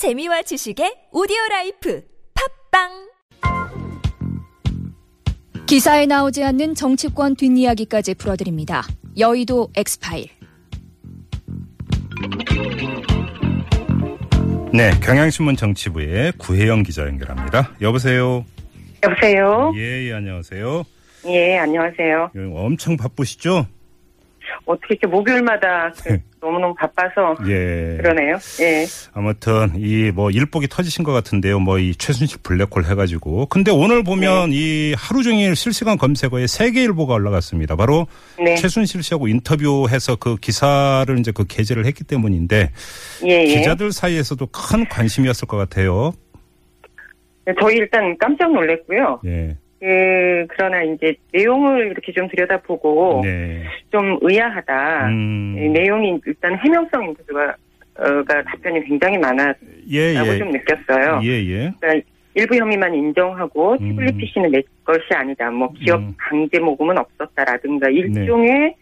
재미와 지식의 오디오 라이프 팟빵 기사에 나오지 않는 정치권 뒷이야기까지 풀어드립니다. 여의도 엑스파일. 네, 경향신문 정치부의 구혜영 기자 연결합니다. 여보세요. 여보세요? 예, 예, 안녕하세요. 예, 안녕하세요. 예, 엄청 바쁘시죠? 어떻게 이렇게 목요일마다 그 너무너무 바빠서 예. 그러네요. 예. 아무튼 이 뭐 일복이 터지신 것 같은데요. 뭐 이 최순실 블랙홀 해가지고. 근데 오늘 보면 네. 이 하루 종일 실시간 검색어에 세계 일보가 올라갔습니다. 바로 네. 최순실 씨하고 인터뷰해서 그 기사를 이제 그 게재를 했기 때문인데 예, 예. 기자들 사이에서도 큰 관심이었을 것 같아요. 저희 일단 깜짝 놀랐고요. 예. 그, 그러나 이제 내용을 이렇게 좀 들여다보고 네. 좀 의아하다. 음. 이 내용이 일단 해명성 인터뷰가, 어, 가 답변이 굉장히 많았다고 예, 예. 좀 느꼈어요. 예, 예. 그러니까 일부 혐의만 인정하고 음. 태블릿 PC는 내 것이 아니다. 뭐 기업 음. 네. 강제 모금은 없었다라든가 일종의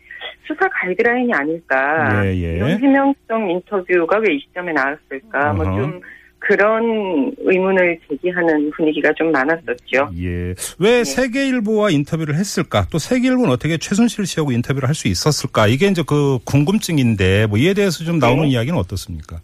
수사 가이드라인이 아닐까. 예, 예. 이런 해명성 인터뷰가 왜 이 시점에 나왔을까. 뭐 어허. 좀 그런 의문을 제기하는 분위기가 좀 많았었죠. 예. 왜 네. 세계일보와 인터뷰를 했을까? 또 세계일보는 어떻게 최순실 씨하고 인터뷰를 할 수 있었을까? 이게 이제 그 궁금증인데 뭐 이에 대해서 좀 나오는 네. 이야기는 어떻습니까?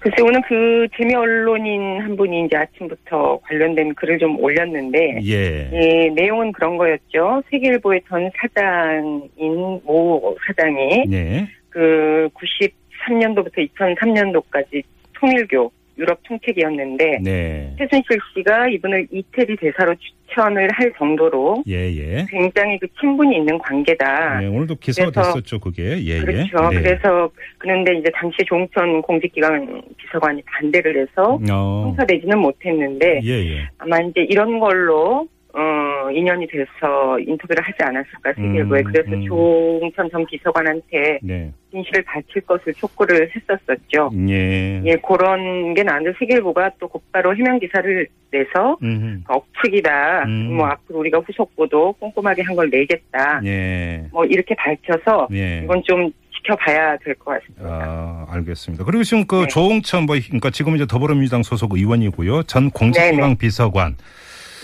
글쎄 오늘 그 재미 언론인 한 분이 이제 아침부터 관련된 글을 좀 올렸는데 예. 예, 내용은 그런 거였죠. 세계일보의 전 사장인 모 사장이 예. 그 93년도부터 2003년도까지 통일교 유럽 총책이었는데 네. 최순실 씨가 이분을 이태리 대사로 추천을 할 정도로 예, 예. 굉장히 그 친분이 있는 관계다. 네, 오늘도 기사가 그래서- 됐었죠, 그게. 예, 그렇죠. 예. 네. 그래서 그런데 이제 당시 종천 공직기관 비서관이 반대를 해서 어. 성사되지는 못했는데 예, 예. 아마 이제 이런 걸로 어 인연이 돼서 인터뷰를 하지 않았을까 세계일보에 음, 그래서 음. 조홍천 전 비서관한테 네. 진실을 밝힐 것을 촉구를 했었었죠. 예. 예, 그런 게 나는데 세계일보가 또 곧바로 해명 기사를 내서 음. 억측이다. 음. 뭐 앞으로 우리가 후속보도 꼼꼼하게 한 걸 내겠다. 예. 뭐 이렇게 밝혀서 예. 이건 좀 지켜봐야 될 것 같습니다. 아, 알겠습니다. 그리고 지금 그 네. 조홍천 뭐 그러니까 지금 이제 더불어민주당 소속 의원이고요. 전 공직기강 네네. 비서관.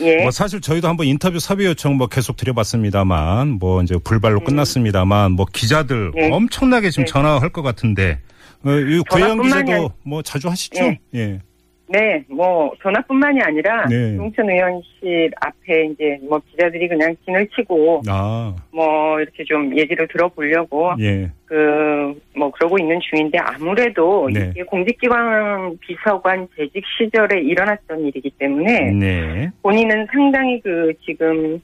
예, 뭐 사실 저희도 한번 인터뷰 섭외 요청 뭐 계속 드려봤습니다만 뭐 이제 불발로 끝났습니다만 뭐 기자들 음. 네. 엄청나게 지금 네. 전화할 것 같은데 어, 이 전화뿐만이 기자도 뭐 자주 하시죠? 네. 예. 네, 뭐 전화뿐만이 아니라 네. 조홍천 의원실 앞에 이제 뭐 기자들이 그냥 진을 치고 아, 뭐 이렇게 좀 얘기를 들어보려고 예. 그뭐 그러고 있는 중인데 아무래도 네. 이게 공직기관 비서관 재직 시절에 일어났던 일이기 때문에 네. 본인은 상당히 그 지금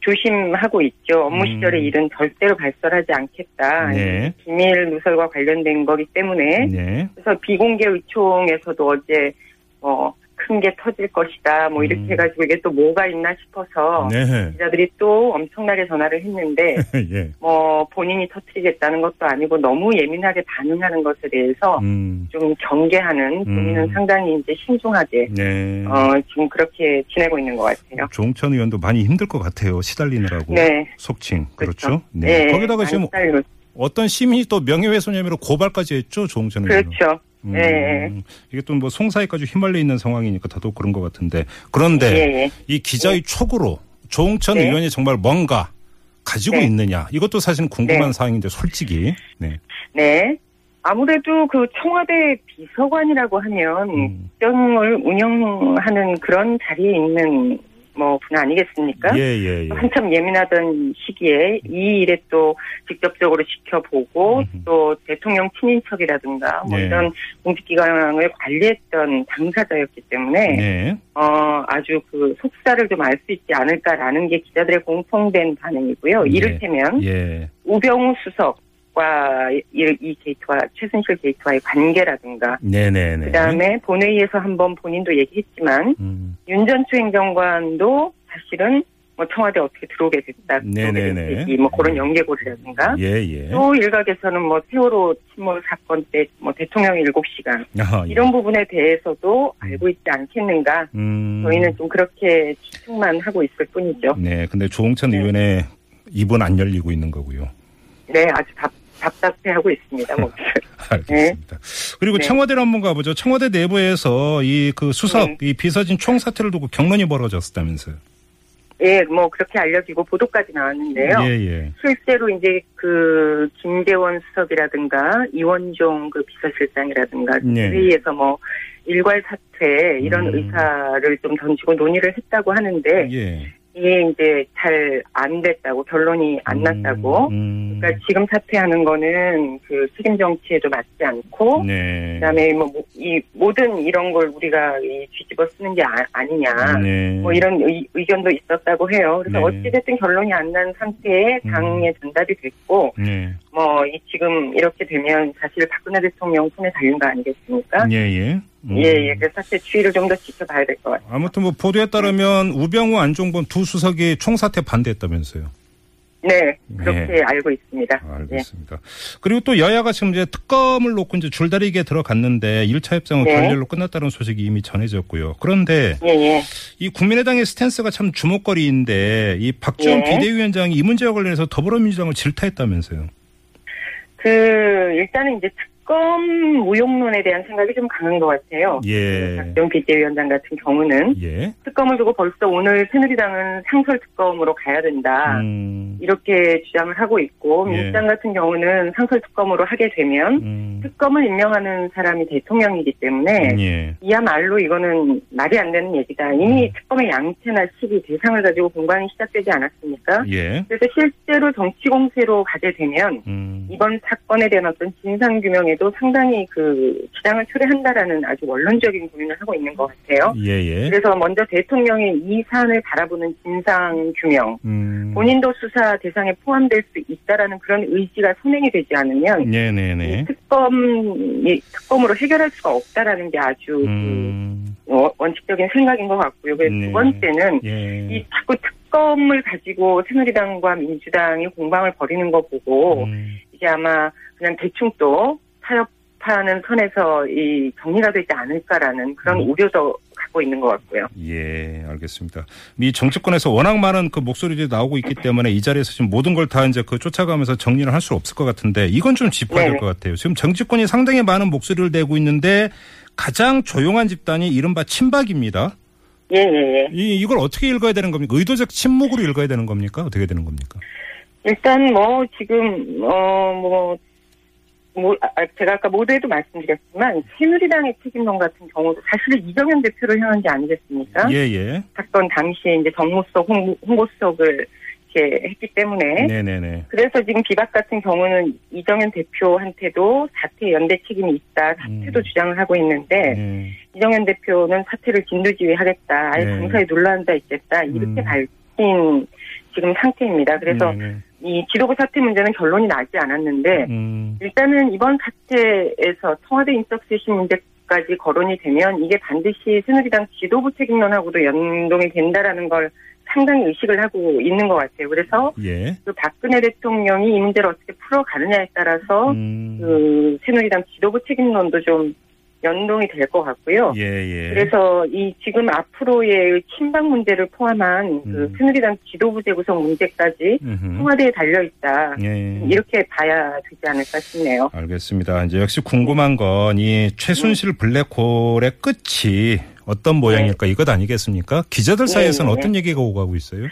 조심하고 있죠. 업무 음. 시절의 일은 절대로 발설하지 않겠다. 네. 기밀 누설과 관련된 거기 때문에 네. 그래서 비공개 의총에서도 어제 뭐큰게 터질 것이다. 뭐 이렇게 음. 해가지고 이게 또 뭐가 있나 싶어서 네. 기자들이 또 엄청나게 전화를 했는데 예. 뭐 본인이 터뜨리겠다는 것도 아니고 너무 예민하게 반응하는 것에 대해서 음. 좀 경계하는 본인은 음. 상당히 이제 신중하게 네. 어 지금 그렇게 지내고 있는 것 같아요. 조홍천 의원도 많이 힘들 것 같아요. 시달리느라고. 네. 속칭. 그렇죠. 그렇죠. 네. 네, 거기다가 지금 살고 어떤 시민이 또 명예훼손 혐의로 고발까지 했죠. 조홍천 의원. 그렇죠. 음, 네. 이게 또 뭐 송사에까지 휘말려 있는 상황이니까 더더욱 그런 것 같은데 그런데 예, 예. 이 기자의 촉으로 조홍천 네. 의원이 정말 뭔가 가지고 네. 있느냐 이것도 사실 궁금한 네. 사항인데 솔직히 네. 네. 아무래도 그 청와대 비서관이라고 하면 음. 국정을 운영하는 그런 자리에 있는 뭐분 아니겠습니까? 예 예 예. 한참 예민하던 시기에 이 일에 또 직접적으로 지켜보고 음흠. 또 대통령 친인척이라든가 뭐 네. 이런 공직기관을 관리했던 당사자였기 때문에 네. 어 아주 그 속사를 좀 알 수 있지 않을까라는 게 기자들의 공통된 반응이고요. 네. 이를테면 예. 우병우 수석 과 이, 이 게이트와 최순실 게이트와의 관계라든가 네네네. 그다음에 본회의에서 한번 본인도 얘기했지만 음. 윤 전투 행정관도 사실은 뭐 청와대 어떻게 들어오게 됐다, 들어오게 네네네. 된 얘기, 뭐 그런 연계고리라든가 예 예. 또 일각에서는 뭐 세월호 침몰 사건 때 뭐 대통령 7시간 아, 예. 이런 부분에 대해서도 알고 있지 않겠는가 음. 저희는 좀 그렇게 추측만 하고 있을 뿐이죠. 네. 근데 조홍천 네. 의원의 입은 안 열리고 있는 거고요. 네, 아주 답, 답답해하고 있습니다. 뭐. 알겠습니다. 그리고 네. 청와대로 한번 가보죠. 청와대 내부에서 이 그 수석, 네. 이 비서진 총 사태를 두고 경론이 벌어졌다면서요. 예, 뭐 그렇게 알려지고 보도까지 나왔는데요. 예, 예. 실제로 이제 그 김재원 수석이라든가 이원종 그 비서실장이라든가 네. 회의에서 뭐 일괄 사퇴 이런 음. 의사를 좀 던지고 논의를 했다고 하는데 예. 이게 이제 잘 안 됐다고 결론이 안 났다고. 음, 그러니까 지금 사퇴하는 거는 그 책임 정치에도 맞지 않고 네. 그다음에 뭐 이 모든 이런 걸 우리가 이 뒤집어 쓰는 게 아, 니냐 네. 뭐 이런 의, 의견도 있었다고 해요. 그래서 네. 어찌 됐든 결론이 안 난 상태에 음. 당에 전달이 됐고 네. 뭐 이 지금 이렇게 되면 사실 박근혜 대통령 손에 달린 거 아니겠습니까? 예, 예. 음. 예, 예. 그래서 사실 추이를 좀 더 지켜봐야 될 것 같아요. 아무튼 뭐 보도에 따르면 우병우 안종범 두 수석이 총사퇴 반대했다면서요. 네, 그렇게 네. 알고 있습니다. 예. 알겠습니다. 그리고 또 여야가 지금 이제 특검을 놓고 이제 줄다리기에 들어갔는데 1차 협상은 네. 결렬로 끝났다는 소식이 이미 전해졌고요. 그런데 예, 예. 이 국민의당의 스탠스가 참 주목거리인데 이 박지원 예. 비대위원장이 이 문제와 관련해서 더불어민주당을 질타했다면서요. 그 일단은 이제 특 검 무용론에 대한 생각이 좀 강한 것 같아요. 예. 박정 비대위원장 같은 경우는 예. 특검을 두고 벌써 오늘 새누리당은 상설 특검으로 가야 된다. 음, 이렇게 주장을 하고 있고 예. 민주당 같은 경우는 상설 특검으로 하게 되면 음, 특검을 임명하는 사람이 대통령이기 때문에 예. 이야말로 이거는 말이 안 되는 얘기다. 이미 특검의 양태나 시기 대상을 가지고 공방이 시작되지 않았습니까? 예. 그래서 실제로 정치 공세로 가게 되면 음, 이번 사건에 대한 어떤 진상 규명에 도 상당히 그 지장을 초래한다라는 아주 원론적인 고민을 하고 있는 것 같아요. 예, 예. 그래서 먼저 대통령의 이 사안을 바라보는 진상 규명, 음, 본인도 수사 대상에 포함될 수 있다라는 그런 의지가 선행이 되지 않으면 네, 네, 이 네. 특검 이 특검으로 해결할 수가 없다라는 게 아주 음, 그 원- 원칙적인 생각인 것 같고요. 그래서 네. 두 번째는 예. 이 자꾸 특검을 가지고 새누리당과 민주당이 공방을 벌이는 거 보고 음, 이게 아마 그냥 대충 또 타협하는 선에서 이 정리가 되지 않을까라는 그런 음. 우려도 갖고 있는 것 같고요. 예, 알겠습니다. 미 정치권에서 워낙 많은 그 목소리들이 나오고 있기 때문에 이 자리에서 지금 모든 걸 다 이제 그 쫓아가면서 정리를 할 수 없을 것 같은데 이건 좀 짚어야 될 네네. 것 같아요. 지금 정치권이 상당히 많은 목소리를 내고 있는데 가장 조용한 집단이 이른바 친박입니다. 예, 예, 예. 이, 이걸 어떻게 읽어야 되는 겁니까? 의도적 침묵으로 읽어야 되는 겁니까? 어떻게 되는 겁니까? 일단 뭐 지금 어 뭐 뭐, 아, 제가 아까 모두에도 말씀드렸지만 새누리당의 책임론 같은 경우도 사실은 이정현 대표를 향한 게 아니겠습니까? 예, 예. 사건 당시에 이제 정무수석 홍보, 홍보수석을 이렇게 했기 때문에 네네네. 그래서 지금 비박 같은 경우는 이정현 대표한테도 사퇴 연대 책임이 있다 사퇴도 음. 주장을 하고 있는데 예. 이정현 대표는 사퇴를 진두지휘하겠다 아예 네. 강사에 눌러앉아 있겠다 이렇게 음. 밝힌 지금 상태입니다. 그래서 네네. 이 지도부 사퇴 문제는 결론이 나지 않았는데 음, 일단은 이번 사태에서 청와대 인적 쇄신 문제까지 거론이 되면 이게 반드시 새누리당 지도부 책임론하고도 연동이 된다라는 걸 상당히 의식을 하고 있는 것 같아요. 그래서 예. 그 박근혜 대통령이 이 문제를 어떻게 풀어가느냐에 따라서 음, 그 새누리당 지도부 책임론도 좀 연동이 될 것 같고요. 예, 예. 그래서 이 지금 앞으로의 친박 문제를 포함한 그 음. 새누리당 지도부 재구성 문제까지 음흠. 청와대에 달려 있다. 예. 이렇게 봐야 되지 않을까 싶네요. 알겠습니다. 이제 역시 궁금한 건 이 최순실 블랙홀의 끝이 어떤 모양일까 이것 아니겠습니까? 기자들 사이에서는 네, 네. 어떤 얘기가 오고 가고 있어요?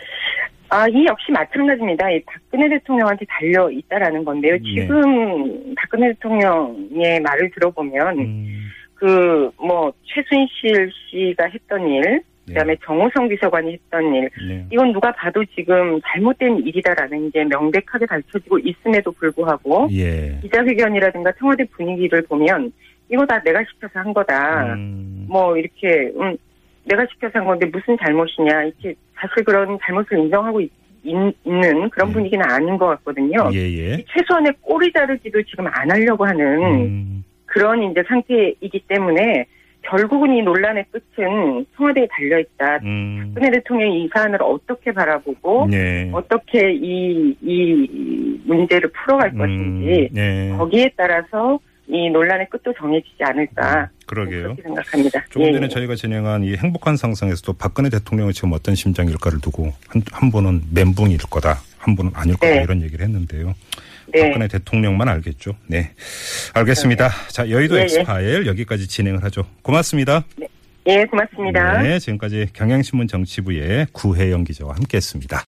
아, 이 역시 마찬가지입니다. 이 박근혜 대통령한테 달려 있다라는 건데요. 네. 지금 박근혜 대통령의 말을 들어보면 음, 그 뭐 최순실 씨가 했던 일, 네. 그다음에 정호성 비서관이 했던 일, 네. 이건 누가 봐도 지금 잘못된 일이다라는 게 명백하게 밝혀지고 있음에도 불구하고 예. 기자회견이라든가 청와대 분위기를 보면 이거 다 내가 시켜서 한 거다. 음, 뭐 이렇게 음, 내가 시켜서 한 건데 무슨 잘못이냐 이렇게 사실 그런 잘못을 인정하고 있, 는 그런 음. 분위기는 아닌 것 같거든요. 예, 예. 최소한의 꼬리 자르기도 지금 안 하려고 하는 음, 그런 이제 상태이기 때문에 결국은 이 논란의 끝은 청와대에 달려 있다. 음, 박근혜 대통령이 이 사안을 어떻게 바라보고 네. 어떻게 이, 이 문제를 풀어갈 것인지 음, 네. 거기에 따라서 이 논란의 끝도 정해지지 않을까 그러게요. 그렇게 생각합니다. 조금 예, 전에 예. 저희가 진행한 이 행복한 상상에서도 박근혜 대통령이 지금 어떤 심정일까를 두고 한, 한 분은 멘붕일 거다, 한 분은 아닐 거다 네. 이런 얘기를 했는데요. 네. 박근혜 대통령만 알겠죠. 네. 알겠습니다. 자, 여의도 예, 예. 엑스파일 여기까지 진행을 하죠. 고맙습니다. 예, 고맙습니다. 네, 지금까지 경향신문 정치부의 구혜영 기자와 함께했습니다.